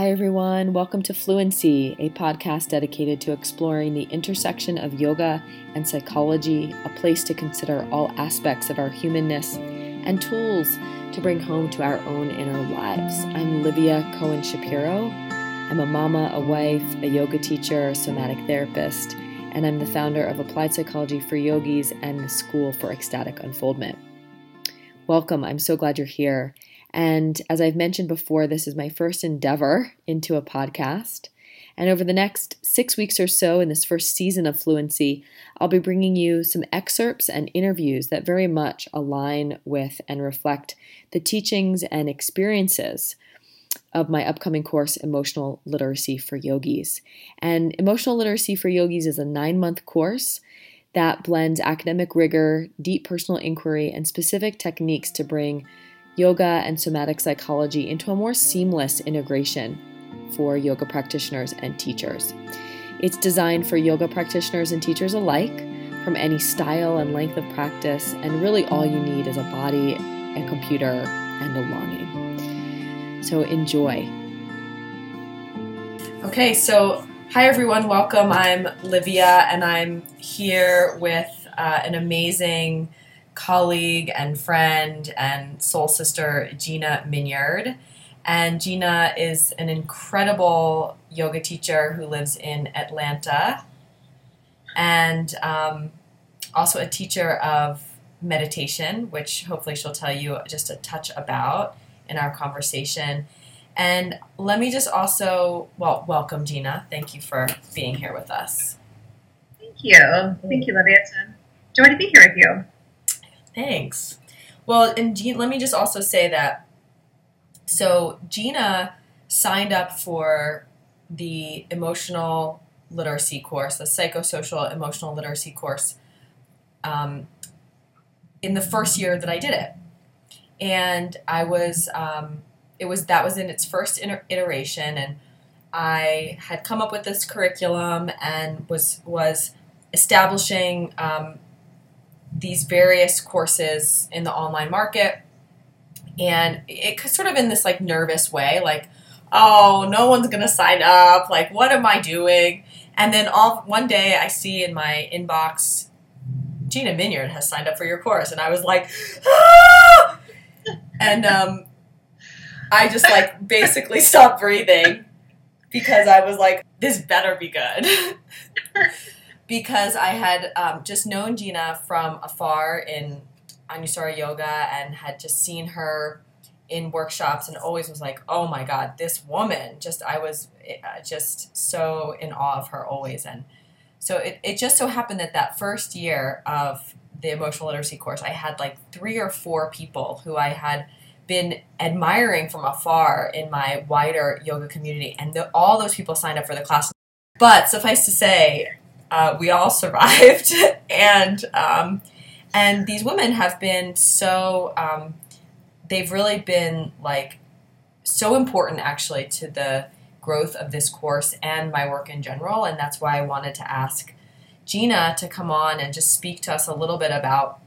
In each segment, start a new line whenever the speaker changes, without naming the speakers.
Hi, everyone. Welcome to Fluency, a podcast dedicated to exploring the intersection of yoga and psychology, a place to consider all aspects of our humanness and tools to bring home to our own inner lives. I'm Livia Cohen Shapiro. I'm a mama, a wife, a yoga teacher, somatic therapist, and I'm the founder of Applied Psychology for Yogis and the School for Ecstatic Unfoldment. Welcome. I'm so glad you're here. And as I've mentioned before, this is my first endeavor into a podcast. And over the next six weeks or so in this first season of Fluency, I'll be bringing you some excerpts and interviews that very much align with and reflect the teachings and experiences of my upcoming course, Emotional Literacy for Yogis. And Emotional Literacy for Yogis is a nine month course that blends academic rigor, deep personal inquiry, and specific techniques to bring yoga and somatic psychology into a more seamless integration for yoga practitioners and teachers. It's designed for yoga practitioners and teachers alike from any style and length of practice, and really all you need is a body, a computer, and a longing. So enjoy. Okay, so hi everyone, welcome. I'm Livia, and I'm here with uh, an amazing colleague and friend and soul sister, Gina Minyard. And Gina is an incredible yoga teacher who lives in Atlanta and um, also a teacher of meditation, which hopefully she'll tell you just a touch about in our conversation. And let me just also, well, welcome Gina. Thank you for being here with us.
Thank you. Thank you, Livia. It's joy to be here with you.
Thanks. Well, and let me just also say that so Gina signed up for the emotional literacy course, the psychosocial emotional literacy course, um, in the first year that I did it, and I was um, it was that was in its first iteration, and I had come up with this curriculum and was was establishing um, these various courses in the online market. And it sort of in this like nervous way like oh no one's gonna sign up. Like what am i doing? And then all one day i see in my inbox gina minyard has signed up for your course. And i was like ah! and um, i just like basically stopped breathing because i was like this better be good because I had um, just known Gina from afar in Anusara Yoga and had just seen her in workshops and always was like, oh my God, this woman. Just, I was uh, just so in awe of her always. And so it, it just so happened that that first year of the emotional literacy course, I had like three or four people who I had been admiring from afar in my wider yoga community. And the, all those people signed up for the class. But suffice to say, uh, we all survived, and um, and these women have been so um, they've really been like so important actually to the growth of this course and my work in general, and that's why I wanted to ask Gina to come on and just speak to us a little bit about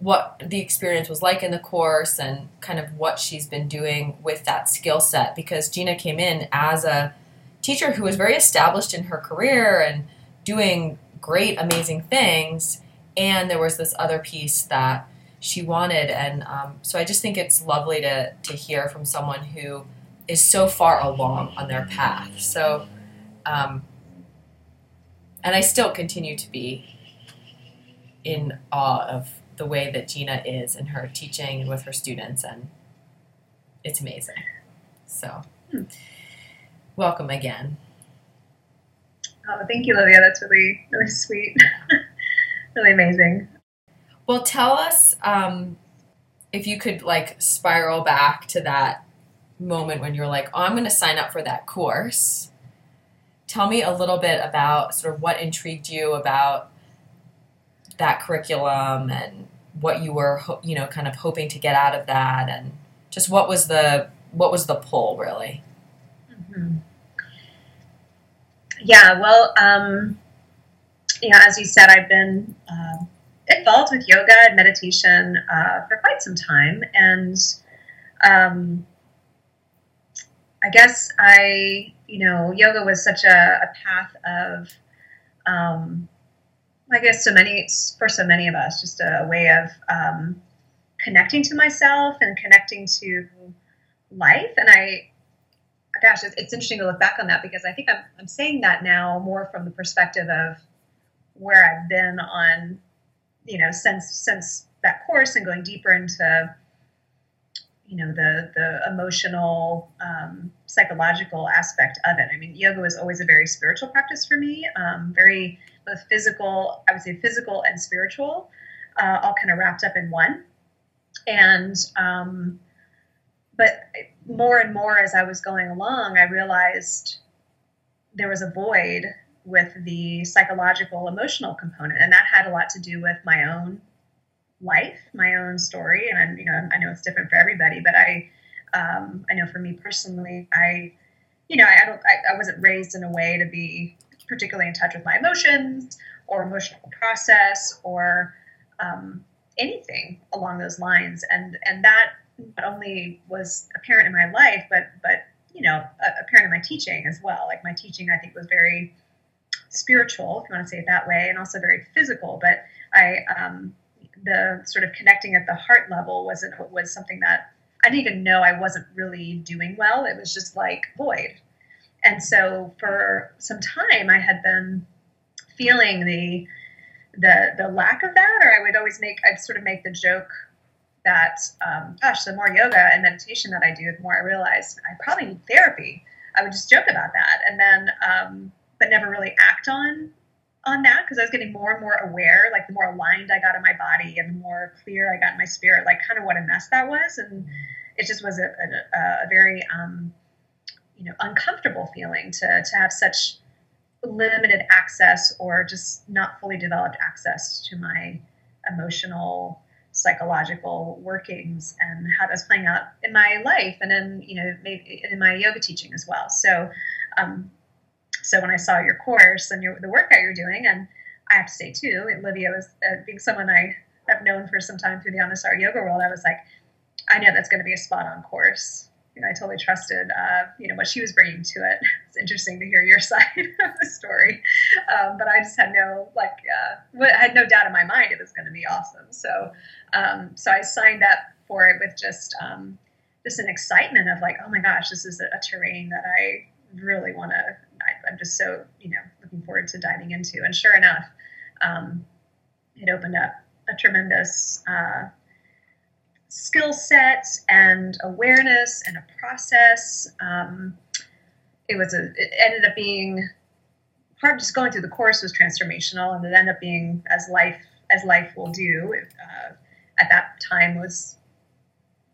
what the experience was like in the course and kind of what she's been doing with that skill set. Because Gina came in as a teacher who was very established in her career and doing great, amazing things. And there was this other piece that she wanted. And um, so I just think it's lovely to, to hear from someone who is so far along on their path. So, um, and I still continue to be in awe of the way that Gina is in her teaching and with her students, and it's amazing. So, hmm. welcome again.
Oh, thank you, Livia. That's really, really sweet. really amazing.
Well, tell us um, if you could like spiral back to that moment when you're like, oh, I'm going to sign up for that course. Tell me a little bit about sort of what intrigued you about that curriculum and what you were, you know, kind of hoping to get out of that, and just what was the what was the pull really. Mm-hmm.
Yeah, well, um, yeah, as you said, I've been uh, involved with yoga and meditation uh, for quite some time, and um, I guess I, you know, yoga was such a, a path of, um, I guess so many for so many of us, just a, way of um, connecting to myself and connecting to life. And I, gosh, it's, it's, interesting to look back on that because I think I'm, I'm saying that now more from the perspective of where I've been on, you know, since since that course and going deeper into you know the the emotional um, psychological aspect of it. I mean yoga was always a very spiritual practice for me um, very both physical i would say physical and spiritual uh, all kind of wrapped up in one. And um, but more and more as i was going along i realized there was a void with the psychological emotional component and that had a lot to do with my own life, my own story, and I'm, you know, I know it's different for everybody, but I, um, I know for me personally, I, you know, I don't, I, I wasn't raised in a way to be particularly in touch with my emotions or emotional process or um, anything along those lines, and and that not only was apparent in my life, but but you know, apparent in my teaching as well. Like my teaching, I think was very spiritual, if you want to say it that way, and also very physical. But I, um, the sort of connecting at the heart level wasn't was something that I didn't even know I wasn't really doing well. It was just like void. And so for some time I had been feeling the the the lack of that, or I would always make I'd sort of make the joke that um, gosh, the more yoga and meditation that I do, the more I realized I probably need therapy. I would just joke about that, and then um, but never really act on on that because I was getting more and more aware, like the more aligned I got in my body and the more clear I got in my spirit, like kind of what a mess that was. And it just was a, a, a very, um, you know, uncomfortable feeling to, to have such limited access or just not fully developed access to my emotional, psychological workings and how that's playing out in my life and in, you know, maybe in my yoga teaching as well. So, um, so when I saw your course and your, the work that you're doing, and I have to say too, Olivia was uh, being someone I have known for some time through the Anusara yoga world. I was like, I know that's going to be a spot on course. You know, I totally trusted, uh, you know, what she was bringing to it. It's interesting to hear your side of the story, um, but I just had no like, uh, I had no doubt in my mind it was going to be awesome. So, um, so I signed up for it with just um, just an excitement of like, oh my gosh, this is a, terrain that I really want to I, am just so you know looking forward to diving into. And sure enough, um, it opened up a tremendous uh, skill set and awareness and a process. Um, it was a. It ended up being part. Just going through the course was transformational, and it ended up being as life as life will do. Uh, at that time was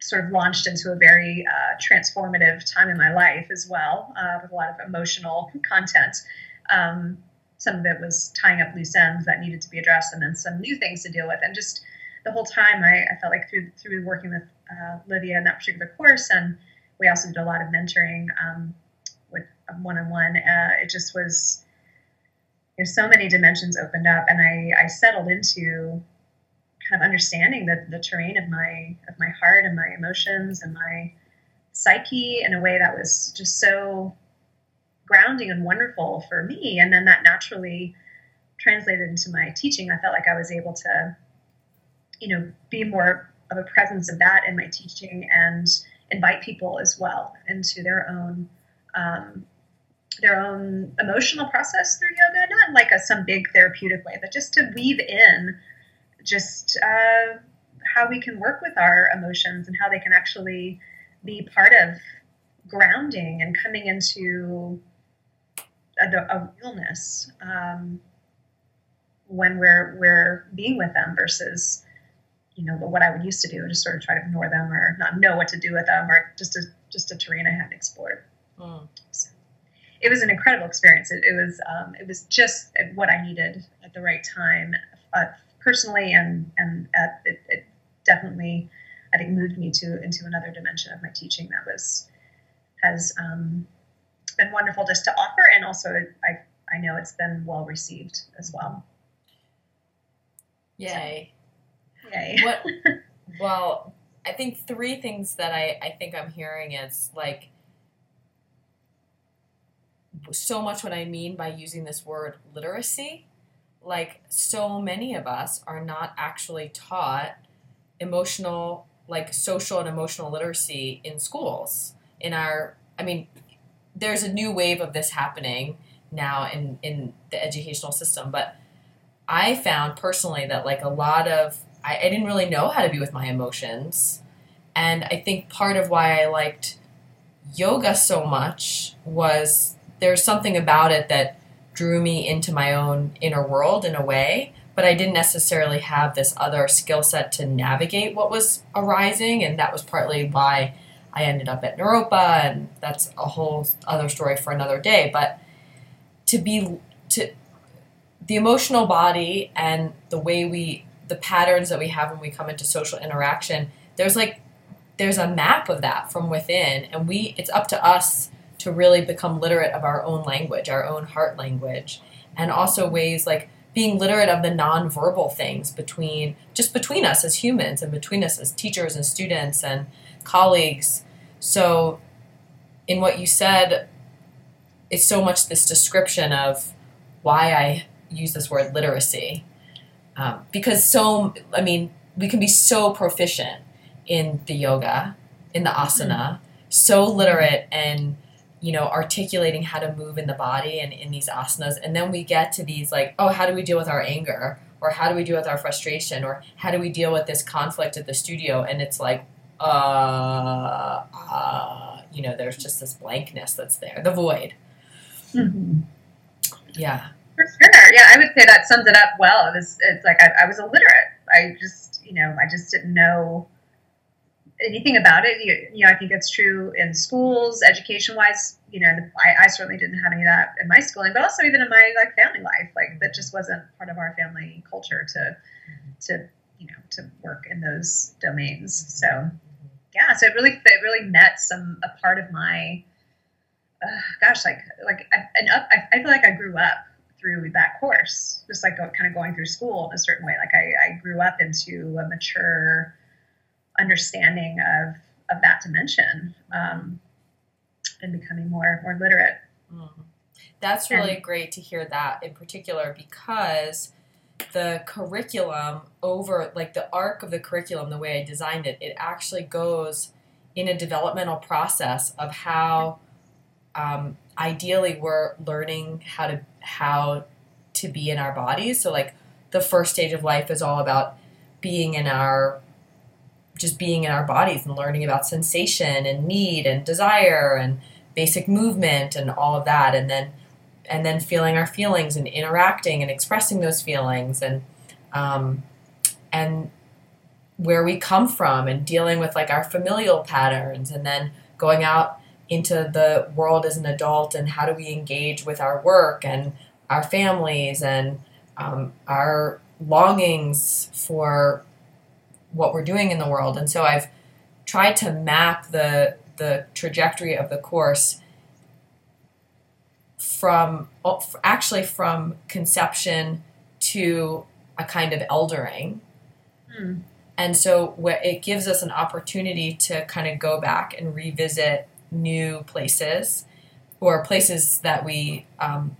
sort of launched into a very uh, transformative time in my life as well, uh, with a lot of emotional content. Um, some of it was tying up loose ends that needed to be addressed, and then some new things to deal with. And just the whole time, I, I felt like through through working with uh, Livia in that particular course, and we also did a lot of mentoring um, with one on one. It just was. You know, so many dimensions opened up, and I, I settled into kind of understanding the, the terrain of my of my heart and my emotions and my psyche in a way that was just so grounding and wonderful for me and then that naturally translated into my teaching i felt like i was able to you know be more of a presence of that in my teaching and invite people as well into their own um, their own emotional process through yoga. Not in like a some big therapeutic way but just to weave in just uh, how we can work with our emotions and how they can actually be part of grounding and coming into a, a realness um, when we're we're being with them versus you know but what I would used to do just sort of try to ignore them or not know what to do with them or just a just a terrain I hadn't explored. Mm. So it was an incredible experience. It, it was um, it was just what I needed at the right time uh, personally, and and at, it, it definitely I think moved me to into another dimension of my teaching that was has um, been wonderful just to offer, and also I I know it's been well received as well.
Yay!
So, yay!
What? well, I think three things that I I think I'm hearing is like so much what I mean by using this word literacy. Like, so many of us are not actually taught emotional, like social and emotional literacy in schools. In our, I mean, there's a new wave of this happening now in, in the educational system, but I found personally that, like, a lot of, I, I didn't really know how to be with my emotions. And I think part of why I liked yoga so much was there's something about it that drew me into my own inner world in a way but i didn't necessarily have this other skill set to navigate what was arising. And that was partly why i ended up at naropa. And that's a whole other story for another day. But to be to the emotional body and the way we the patterns that we have when we come into social interaction there's like there's a map of that from within and we it's up to us to really become literate of our own language our own heart language and also ways like being literate of the nonverbal things between just between us as humans and between us as teachers and students and colleagues. So in what you said it's so much this description of why i use this word literacy um, because so i mean we can be so proficient in the yoga, in the asana, so literate and you know articulating how to move in the body and in these asanas. And then we get to these like oh how do we deal with our anger? Or how do we deal with our frustration? Or how do we deal with this conflict at the studio? And it's like uh, uh you know there's just this blankness that's there the void.
Mm-hmm.
yeah
For sure. Yeah, I would say that sums it up well. It was, it's like I, I was illiterate. I just, you know, I just didn't know anything about it. You, you know, I think it's true in schools, education wise. You know, I, I certainly didn't have any of that in my schooling, but also even in my like family life. Like that just wasn't part of our family culture to, to you know, to work in those domains. So yeah, so it really, it really met some a part of my, uh, gosh, like like and up. I, I feel like I grew up through that course, just like kind of going through school in a certain way. Like I, I grew up into a mature understanding of of that dimension um, and becoming more more literate.
Mm. That's really great to hear that in particular because the curriculum over like the arc of the curriculum the way I designed it it actually goes in a developmental process of how um, ideally we're learning how to how to be in our bodies. So like the first stage of life is all about being in our just being in our bodies and learning about sensation and need and desire and basic movement and all of that. And then and then feeling our feelings and interacting and expressing those feelings and um, and where we come from and dealing with like our familial patterns and then going out into the world as an adult and how do we engage with our work and our families and um, our longings for what we're doing in the world and so i've tried to map the the trajectory of the course from actually from conception to a kind of eldering
Hmm.
and so it gives us an opportunity to kind of go back and revisit new places or places that we um,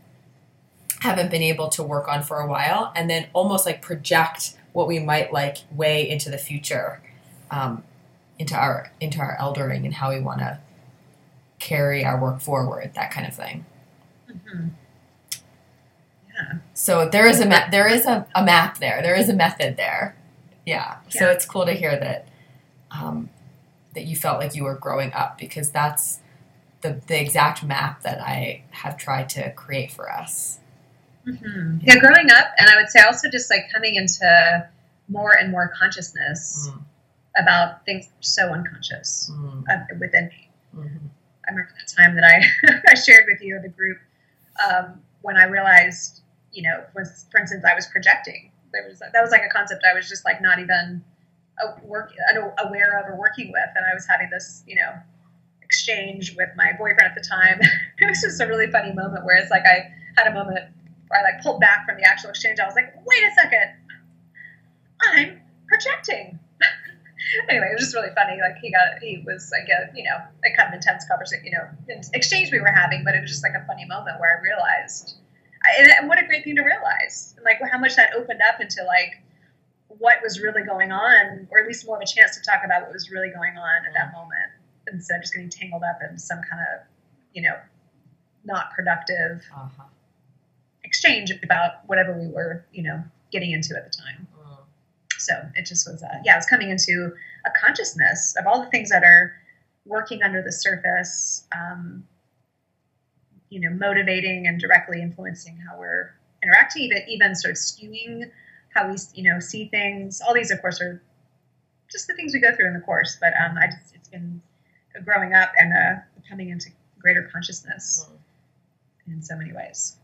haven't been able to work on for a while and then almost like project what we might like way into the future um, into our into our eldering and how we want to carry our work forward that kind of thing.
Mhm. Yeah.
so there is a ma- there is a, a map there. There is a method there. Yeah. So it's cool to hear that um, that you felt like you were growing up because that's the, the exact map that I have tried to create for us.
hmm Yeah, growing up, and I would say also just like coming into more and more consciousness
Mm,
about things so unconscious
mm,
within me.
mhm,
I remember that time that I, I shared with you the group um, when I realized, you know, was for instance, I was projecting. There was that was like a concept I was just like not even work aware of or working with, and I was having this, you know, exchange with my boyfriend at the time. it was just a really funny moment where it's like I had a moment where I like pulled back from the actual exchange. I was like, wait a second, I'm projecting. anyway, it was just really funny. Like he got, he was like a, you know, a kind of intense conversation, you know, exchange we were having, but it was just like a funny moment where I realized, and what a great thing to realize, and like how much that opened up into like what was really going on, or at least more of a chance to talk about what was really going on at that moment, instead of just getting tangled up in some kind of, you know, not productive uh-huh. exchange about whatever we were, you know, getting into at the time. Uh-huh. So it just was, uh, yeah, it was coming into a consciousness of all the things that are working under the surface, um, you know, motivating and directly influencing how we're interacting, even, even sort of skewing how we, you know, see things. All these, of course, are just the things we go through in the course. But um, I just, it's been growing up and uh, coming into greater consciousness mm. in so many ways.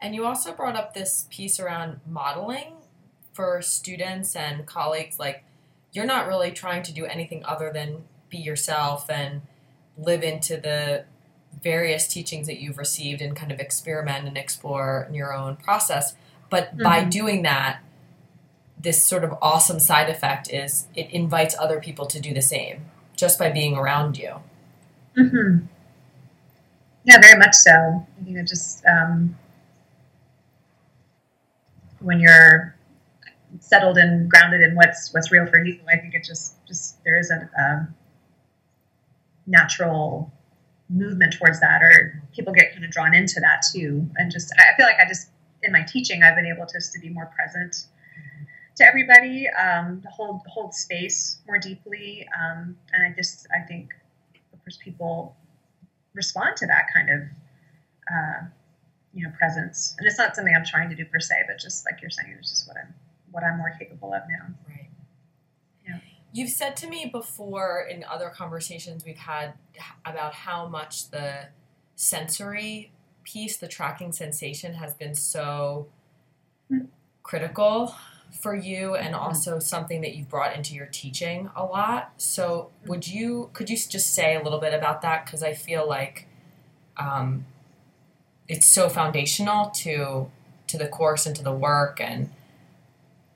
And you also brought up this piece around modeling for students and colleagues. Like, you're not really trying to do anything other than be yourself and live into the various teachings that you've received and kind of experiment and explore in your own process. But mm-hmm. by doing that, this sort of awesome side effect is it invites other people to do the same just by being around you.
Mm-hmm. Yeah, very much so. I think just um, when you're settled and grounded in what's what's real for you, I think it just just there is a um, natural movement towards that, or people get kind of drawn into that too. And just I feel like I just in my teaching, I've been able to just to be more present to everybody, um, to hold hold space more deeply, um, and I just I think of course people respond to that kind of uh, you know presence, and it's not something I'm trying to do per se, but just like you're saying, it's just what I'm what I'm more capable of now.
Right. Yeah. You've said to me before in other conversations we've had about how much the sensory piece, the tracking sensation, has been so mm-hmm. critical for you and mm-hmm. also something that you've brought into your teaching a lot. So, would you could you just say a little bit about that because I feel like um, it's so foundational to to the course and to the work and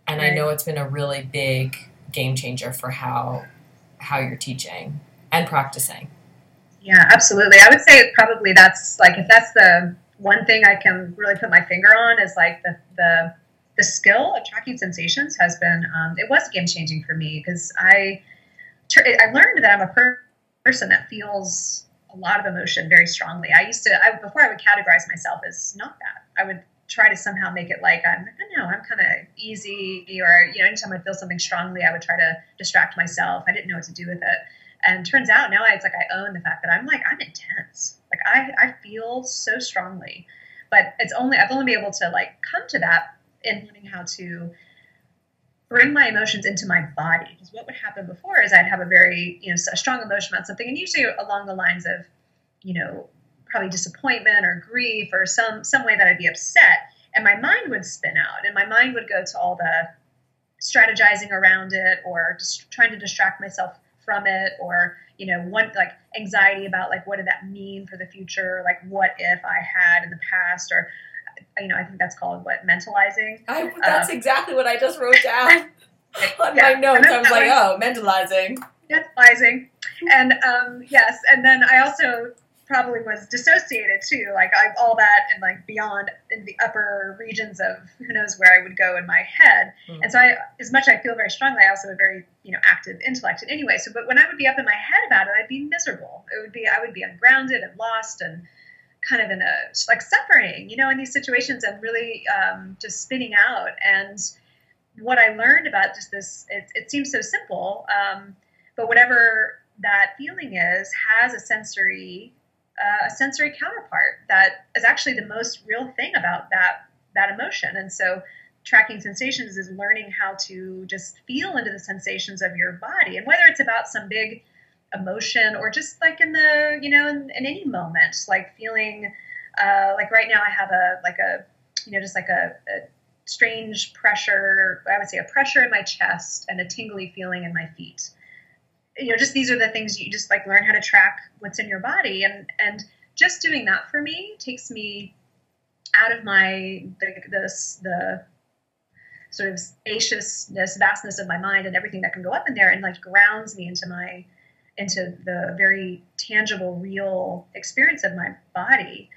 and. I know it's been a really big game changer for how how you're teaching and practicing.
Yeah, absolutely. I would say probably that's like if that's the one thing I can really put my finger on is like the the the skill of tracking sensations has been um, it was game changing for me because I I learned that I'm a per- person that feels a lot of emotion very strongly. I used to I, before I would categorize myself as not that. I would try to somehow make it like I'm don't know I'm kind of easy or you know anytime I feel something strongly I would try to distract myself. I didn't know what to do with it. And turns out now it's like I own the fact that I'm like I'm intense. Like I I feel so strongly. But it's only I've only been able to like come to that in learning how to bring my emotions into my body. Because what would happen before is I'd have a very, you know, a strong emotion about something, and usually along the lines of, you know, probably disappointment or grief or some some way that I'd be upset, and my mind would spin out, and my mind would go to all the strategizing around it or just trying to distract myself from it or you know one like anxiety about like what did that mean for the future like what if i had in the past or you know, I think that's called what mentalizing.
I, that's um, exactly what I just wrote down on yeah, my notes. I was like, oh, mentalizing.
Mentalizing, and um, yes, and then I also probably was dissociated too, like I, all that and like beyond in the upper regions of who knows where I would go in my head. Mm. And so I, as much I feel very strongly, I also have a very, you know, active intellect in anyway. So, but when I would be up in my head about it, I'd be miserable. It would be, I would be ungrounded and lost and kind of in a like suffering, you know, in these situations and really um, just spinning out. And what I learned about just this, it, it seems so simple, um, but whatever that feeling is has a sensory uh, a sensory counterpart that is actually the most real thing about that that emotion. And so tracking sensations is learning how to just feel into the sensations of your body and whether it's about some big emotion or just like in the you know in, in any moment like feeling uh, like right now i have a like a you know just like a, a strange pressure i would say a pressure in my chest and a tingly feeling in my feet. You know just these are the things you just like learn how to track what's in your body. And and just doing that for me takes me out of my the this the sort of spaciousness, vastness of my mind, and everything that can go up in there, and like grounds me into my into the very tangible, real experience of my body.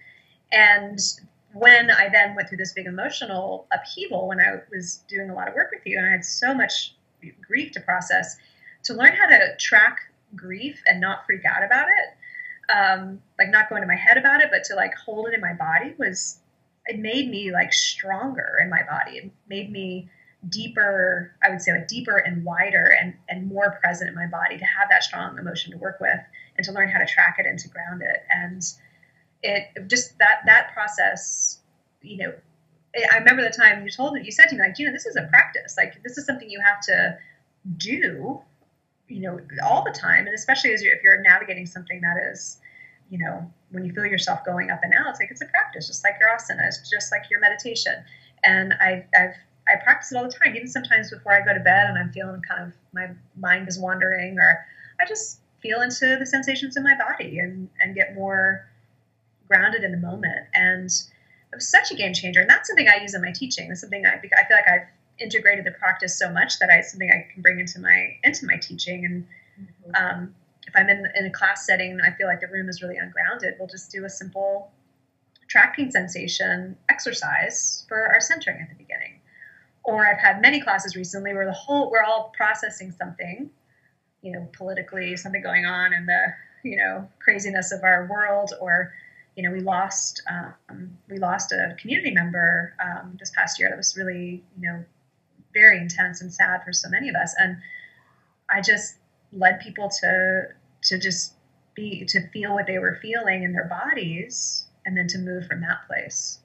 And when I then went through this big emotional upheaval, when I was doing a lot of work with you, and I had so much grief to process, to learn how to track grief and not freak out about it, um, like not go into my head about it, but to like hold it in my body was, it made me like stronger in my body. It made me deeper, I would say like deeper and wider and, and more present in my body to have that strong emotion to work with and to learn how to track it and to ground it. And it just that, that process, you know, I remember the time you told me, you said to me like, you know, this is a practice. Like this is something you have to do, you know, all the time. And especially as you're, if you're navigating something that is, you know, when you feel yourself going up and out, it's like, it's a practice, just like your asana, it's just like your meditation. And I, I've I practice it all the time, even sometimes before I go to bed and I'm feeling kind of my mind is wandering, or I just feel into the sensations in my body and, and get more grounded in the moment. And it was such a game changer. And that's something I use in my teaching. It's something I, I feel like I've integrated the practice so much that I, it's something I can bring into my, into my teaching. And, mm-hmm. um, if I'm in, in a class setting, I feel like the room is really ungrounded. We'll just do a simple tracking sensation exercise for our centering at the beginning or I've had many classes recently where the whole we're all processing something, you know, politically something going on in the you know craziness of our world, or you know we lost um, we lost a community member um, this past year that was really you know very intense and sad for so many of us, and I just led people to to just be to feel what they were feeling in their bodies, and then to move from that place.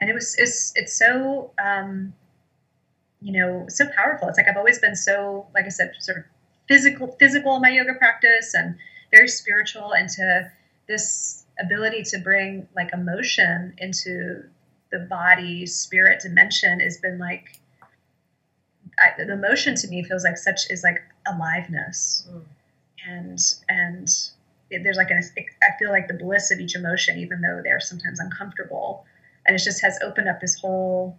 And it was it's it's so um, you know, so powerful. It's like I've always been so, like I said, sort of physical, physical in my yoga practice and very spiritual into this ability to bring like emotion into the body spirit dimension has been like I, the emotion to me feels like such is like aliveness mm. and and it, there's like an I feel like the bliss of each emotion even though they're sometimes uncomfortable and it just has opened up this whole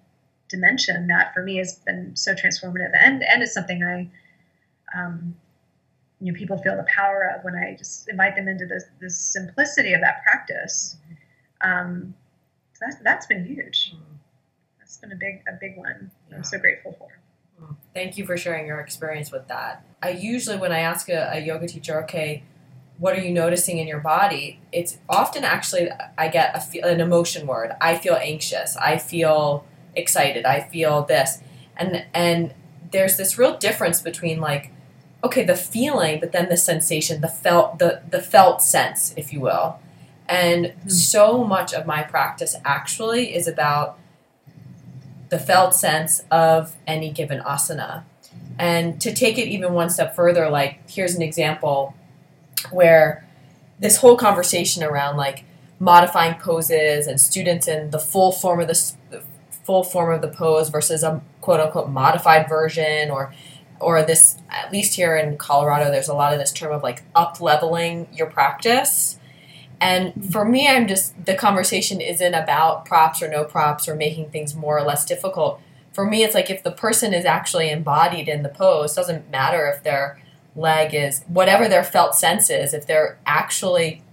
dimension that for me has been so transformative and and it's something I um, you know people feel the power of when I just invite them into the, the simplicity of that practice. Um, so that's, that's been huge. That's been a big a big one. Yeah. I'm so grateful for.
Thank you for sharing your experience with that. I usually when I ask a, a yoga teacher, okay, what are you noticing in your body? It's often actually I get a, an emotion word. I feel anxious. I feel excited. I feel this. And and there's this real difference between like okay, the feeling, but then the sensation, the felt the the felt sense, if you will. And mm-hmm. so much of my practice actually is about the felt sense of any given asana. And to take it even one step further, like here's an example where this whole conversation around like modifying poses and students in the full form of the full form of the pose versus a quote unquote modified version or or this at least here in Colorado there's a lot of this term of like up leveling your practice. And for me I'm just the conversation isn't about props or no props or making things more or less difficult. For me it's like if the person is actually embodied in the pose, doesn't matter if their leg is whatever their felt sense is, if they're actually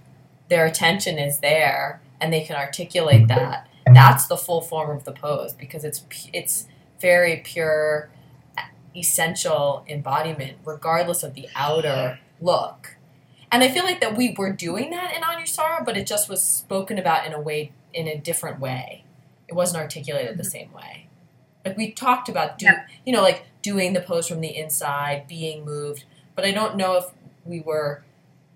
their attention is there and they can articulate that that's the full form of the pose because it's it's very pure essential embodiment regardless of the outer look and i feel like that we were doing that in anusara but it just was spoken about in a way in a different way it wasn't articulated the mm-hmm. same way like we talked about do, yeah. you know like doing the pose from the inside being moved but i don't know if we were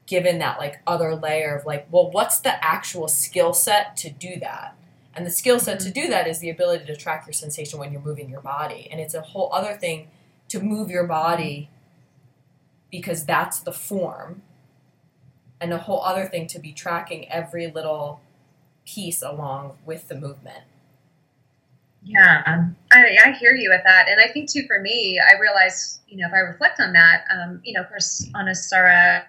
given that like other layer of like well what's the actual skill set to do that and the skill set to mm-hmm. do that is the ability to track your sensation when you're moving your body. And it's a whole other thing to move your body because that's the form. And a whole other thing to be tracking every little piece along with the movement.
Yeah, um, I, I hear you with that. And I think, too, for me, I realize, you know, if I reflect on that, um, you know, of course, Anusara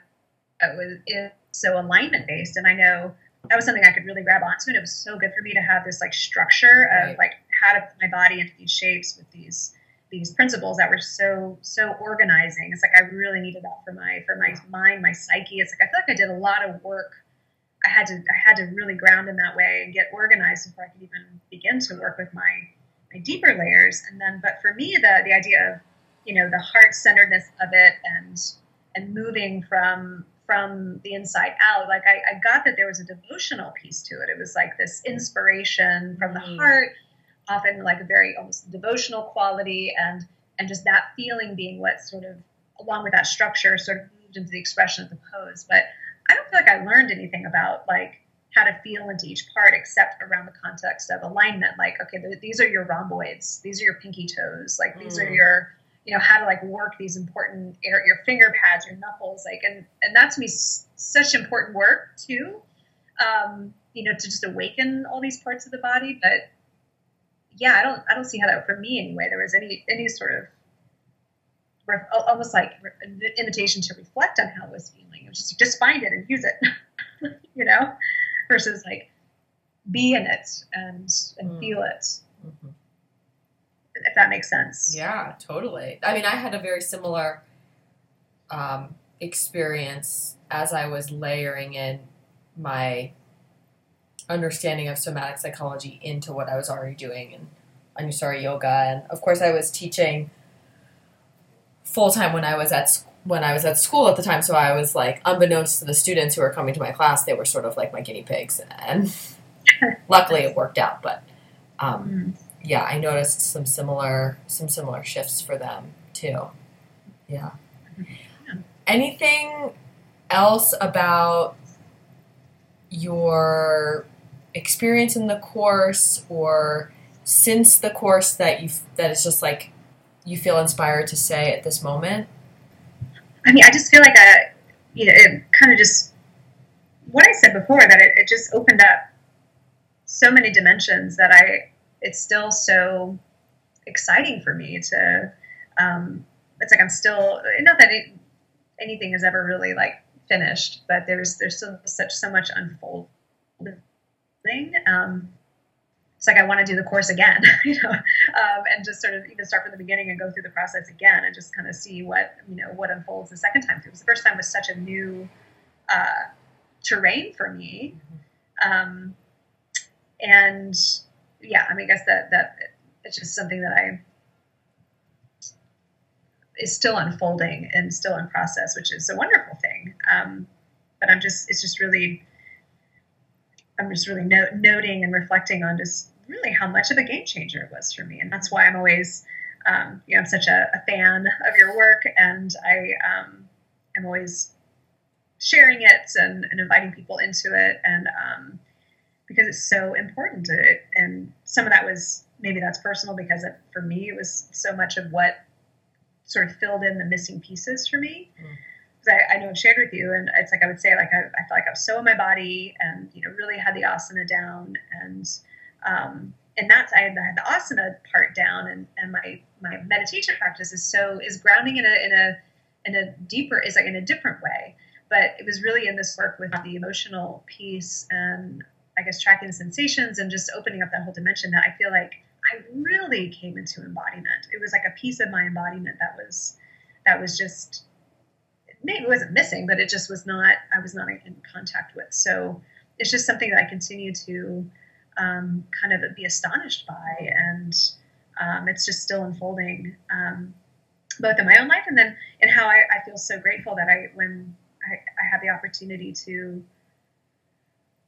it was, is so alignment based. And I know that was something I could really grab onto, and it was so good for me to have this like structure of right. like how to put my body into these shapes with these these principles that were so so organizing. It's like I really needed that for my for my mind, my psyche. It's like I feel like I did a lot of work. I had to I had to really ground in that way and get organized before I could even begin to work with my my deeper layers. And then, but for me, the the idea of you know the heart centeredness of it and and moving from from the inside out like I, I, got that there was a devotional piece to it it was like this inspiration from the mm. heart often like a very almost devotional quality and and just that feeling being what sort of along with that structure sort of moved into the expression of the pose but i don't feel like i learned anything about like how to feel into each part except around the context of alignment like okay these are your rhomboids these are your pinky toes like these mm. are your you know how to like work these important air, your finger pads your knuckles like and and that to me s- such important work too um, you know to just awaken all these parts of the body but yeah i don't i don't see how that for me anyway there was any any sort of ref, almost like an invitation to reflect on how i was feeling it was just just find it and use it you know versus like be in it and and mm. feel it mm-hmm if that makes sense.
Yeah, totally. I mean, I had a very similar um, experience as I was layering in my understanding of somatic psychology into what I was already doing in Anusara Yoga, and of course, I was teaching full time when I was at when I was at school at the time. So I was like, unbeknownst to the students who were coming to my class, they were sort of like my guinea pigs, and luckily it worked out. But um, mm yeah, I noticed some similar some similar shifts for them too. Yeah. Anything else about your experience in the course or since the course that you that is just like you feel inspired to say at this moment?
I mean, I just feel like I, you know, it kind of just what I said before that it, it just opened up so many dimensions that I it's still so exciting for me to um, it's like i'm still not that it, anything is ever really like finished but there's there's still such so much unfolding um, it's like i want to do the course again you know um, and just sort of even start from the beginning and go through the process again and just kind of see what you know what unfolds the second time because the first time was such a new uh, terrain for me mm-hmm. um, and yeah, I mean, I guess that that it's just something that I is still unfolding and still in process, which is a wonderful thing. Um, but I'm just, it's just really, I'm just really no- noting and reflecting on just really how much of a game changer it was for me, and that's why I'm always, um, you know, I'm such a, a, fan of your work, and I um, am always sharing it and, and, inviting people into it, and um, because it's so important to it. And some of that was maybe that's personal because it, for me it was so much of what sort of filled in the missing pieces for me. Because mm. I, I, know I've shared with you, and it's like I would say, like I, I felt like I was so in my body, and you know, really had the asana down, and um, and that's I had the asana part down, and and my my meditation practice is so is grounding in a in a in a deeper is like in a different way. But it was really in this work with the emotional piece and I guess tracking sensations and just opening up that whole dimension that I feel like I really came into embodiment. It was like a piece of my embodiment that was that was just maybe it wasn't missing, but it just was not I was not in contact with. So it's just something that I continue to um, kind of be astonished by, and um, it's just still unfolding um, both in my own life and then in how I, I feel so grateful that I when I, I had the opportunity to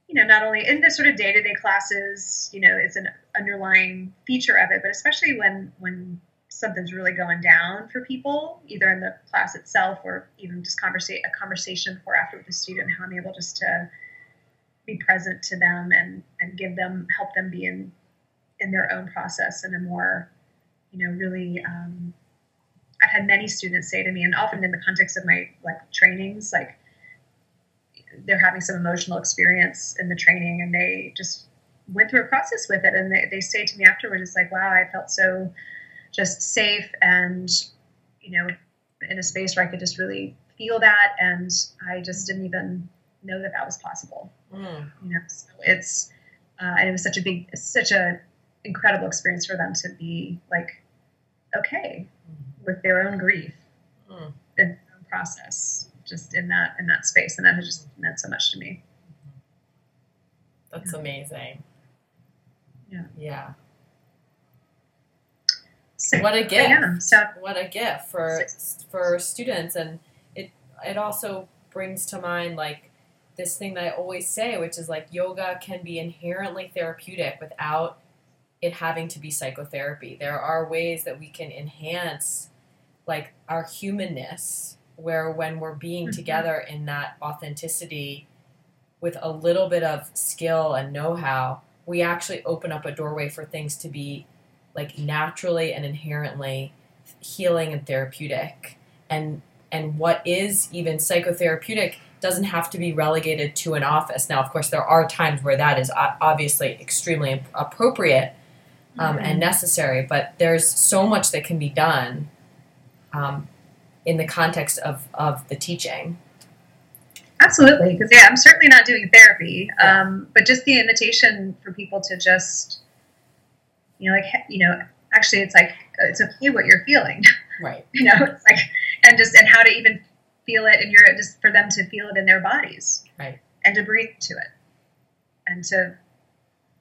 you know, not only in the sort of day to day classes, you know, it's an underlying feature of it, but especially when when something's really going down for people, either in the class itself or even just conversate a conversation before after with the student, how I'm able just to be present to them and and give them help them be in in their own process in a more, you know, really. Um, I've had many students say to me, and often in the context of my like trainings, like they're having some emotional experience in the training and they just went through a process with it. And they, they say to me afterwards it's like wow i felt so just safe and you know in a space where i could just really feel that. And i just didn't even know that that was possible. Mm. you know so it's uh, and it was such a big such a incredible experience for them to be like okay with their own grief
Mm.
and their own process just in that in that space and that has just meant so much to me
That's amazing.
Yeah.
Yeah.
so,
What a gift.
yeah so
What a gift for for students and it it also brings to mind like this thing that I always say which is like yoga can be inherently therapeutic without it having to be psychotherapy. There are ways that we can enhance like our humanness where when we're being
Mhm.
together in that authenticity with a little bit of skill and know-how, we actually open up a doorway for things to be like naturally and inherently healing and therapeutic. And and what is even psychotherapeutic doesn't have to be relegated to an office. Now, of course, there are times where that is obviously extremely appropriate um, and necessary, but there's so much that can be done um, in the context of, of the teaching.
Absolutely, because yeah, I'm certainly not doing therapy, um, but just the invitation for people to just, you know, like you know, actually, it's like it's okay what you're feeling,
Right.
you know, it's like, and just and how to even feel it, and you're just for them to feel it in their bodies,
Right.
and to breathe to it, and to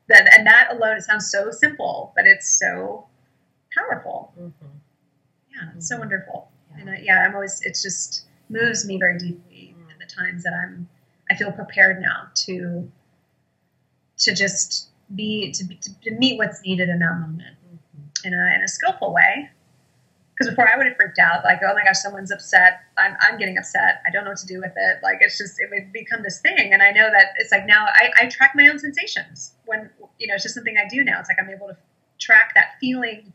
that and that alone, it sounds so simple, but it's so powerful.
hmm
Yeah, it's so
Mhm.
wonderful,
Yeah.
And I, yeah, I'm always it just moves me very deeply
Mm.
in the times that I'm I feel prepared now to to just be to, to, to meet what's needed in that moment in a in a skillful way. Because before I would have freaked out, like, oh my gosh, someone's upset. I'm, I'm getting upset. I don't know what to do with it. Like, it's just, it would become this thing. And I know that it's like now I, I track my own sensations when, you know, it's just something I do now. It's like I'm able to track that feeling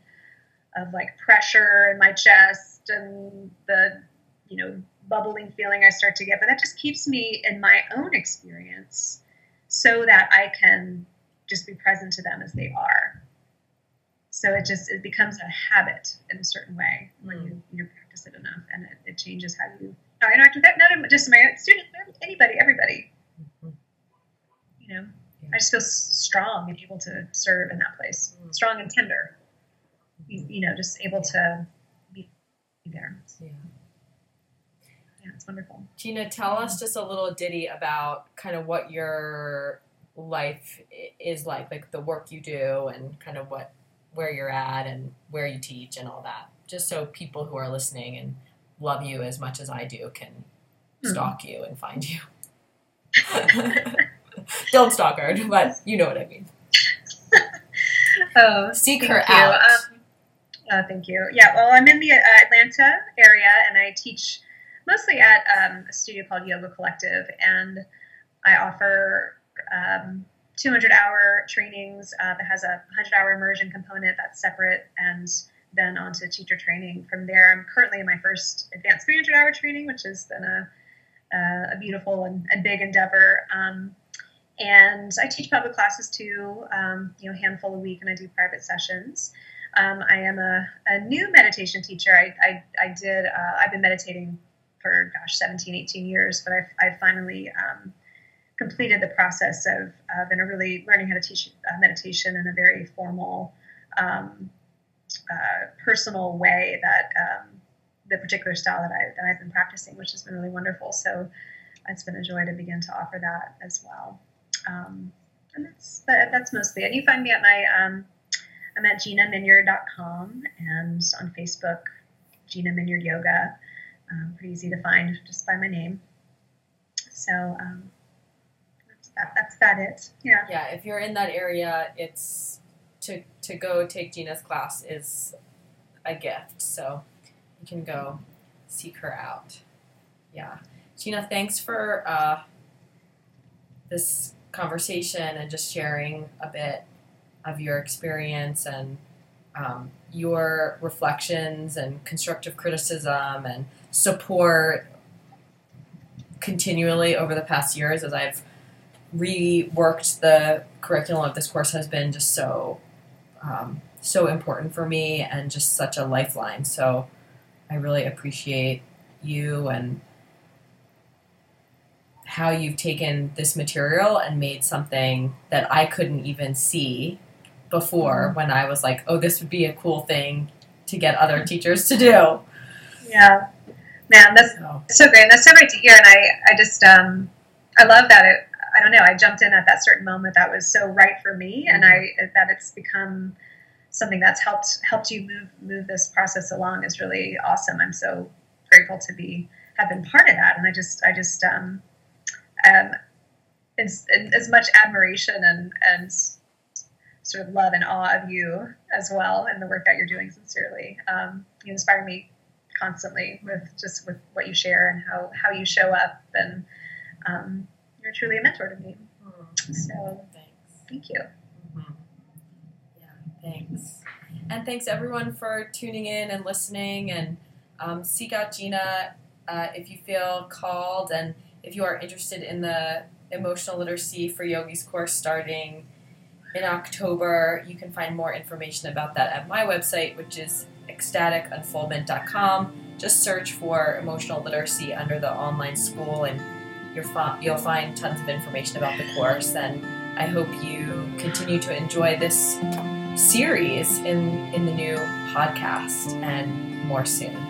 of like pressure in my chest and the, you know, bubbling feeling I start to get. But that just keeps me in my own experience so that I can just be present to them as they are. So it just it becomes a habit in a certain way when
Mm.
you you practice it enough, and it, it changes how you how I interact with that. Not just my students, anybody, everybody.
Mhm.
You know,
Yeah.
I just feel strong and able to serve in that place,
Mm.
strong and tender. You, you know, just able to there.
Yeah.
Yeah, it's wonderful.
Gina, tell us just a little ditty about kind of what your life is like, like the work you do and kind of what where you're at and where you teach and all that. Just so people who are listening and love you as much as I do can
Hmm.
stalk you and find you. Don't stalk her, but you know what I mean.
Oh,
Seek her
you.
out.
Um, uh, thank you. Yeah, well, I'm in the uh, Atlanta area, and I teach mostly at um, a studio called Yoga Collective, and I offer um, 200 hour trainings uh, that has a 100 hour immersion component that's separate, and then onto teacher training. From there, I'm currently in my first advanced 300 hour training, which has been a, uh, a beautiful and, and big endeavor. Um, and I teach public classes too, um, you know, a handful a week, and I do private sessions. Um, I am a, a new meditation teacher. I, I, I did, uh, I've been meditating for, gosh, 17, 18 years, but I've, I've finally um, completed the process of, of and really learning how to teach uh, meditation in a very formal, um, uh, personal way that um, the particular style that, I, that I've been practicing, which has been really wonderful. So it's been a joy to begin to offer that as well. Um, and that's that, that's mostly. And you find me at my um, I'm at ginaminyard.com and on Facebook, Gina Minyard Yoga. Um, pretty easy to find just by my name. So um, that's that, that's that it. Yeah.
Yeah, if you're in that area, it's to to go take Gina's class is a gift. So you can go seek her out. Yeah, Gina, thanks for uh, this conversation and just sharing a bit of your experience and um, your reflections and constructive criticism and support continually over the past years as I've reworked the curriculum of this course has been just so um, so important for me and just such a lifeline. So I really appreciate you and how you've taken this material and made something that I couldn't even see before when I was like, oh, this would be a cool thing to get other teachers to do.
Yeah, man, that's
So,
so great. And that's so great to hear. And I, I just, um, I love that it. I don't know. I jumped in at that certain moment that was so right for me, and I that it's become something that's helped helped you move move this process along is really awesome. I'm so grateful to be have been part of that, and I just I just um, um as, as much admiration and and sort of love and awe of you as well and the work that you're doing sincerely. Um, you inspire me constantly with just with what you share and how how you show up and um, you're truly a mentor to me. So
thanks.
thank you.
Mhm. Yeah, thanks. And thanks everyone for tuning in and listening. And um, seek out Gina uh, if you feel called and if you are interested in the emotional literacy for yogis course starting in October. You can find more information about that at my website, which is ecstaticunfoldment.com. Just search for emotional literacy under the online school and you'll find tons of information about the course. And I hope you continue to enjoy this series in, in the new podcast and more soon.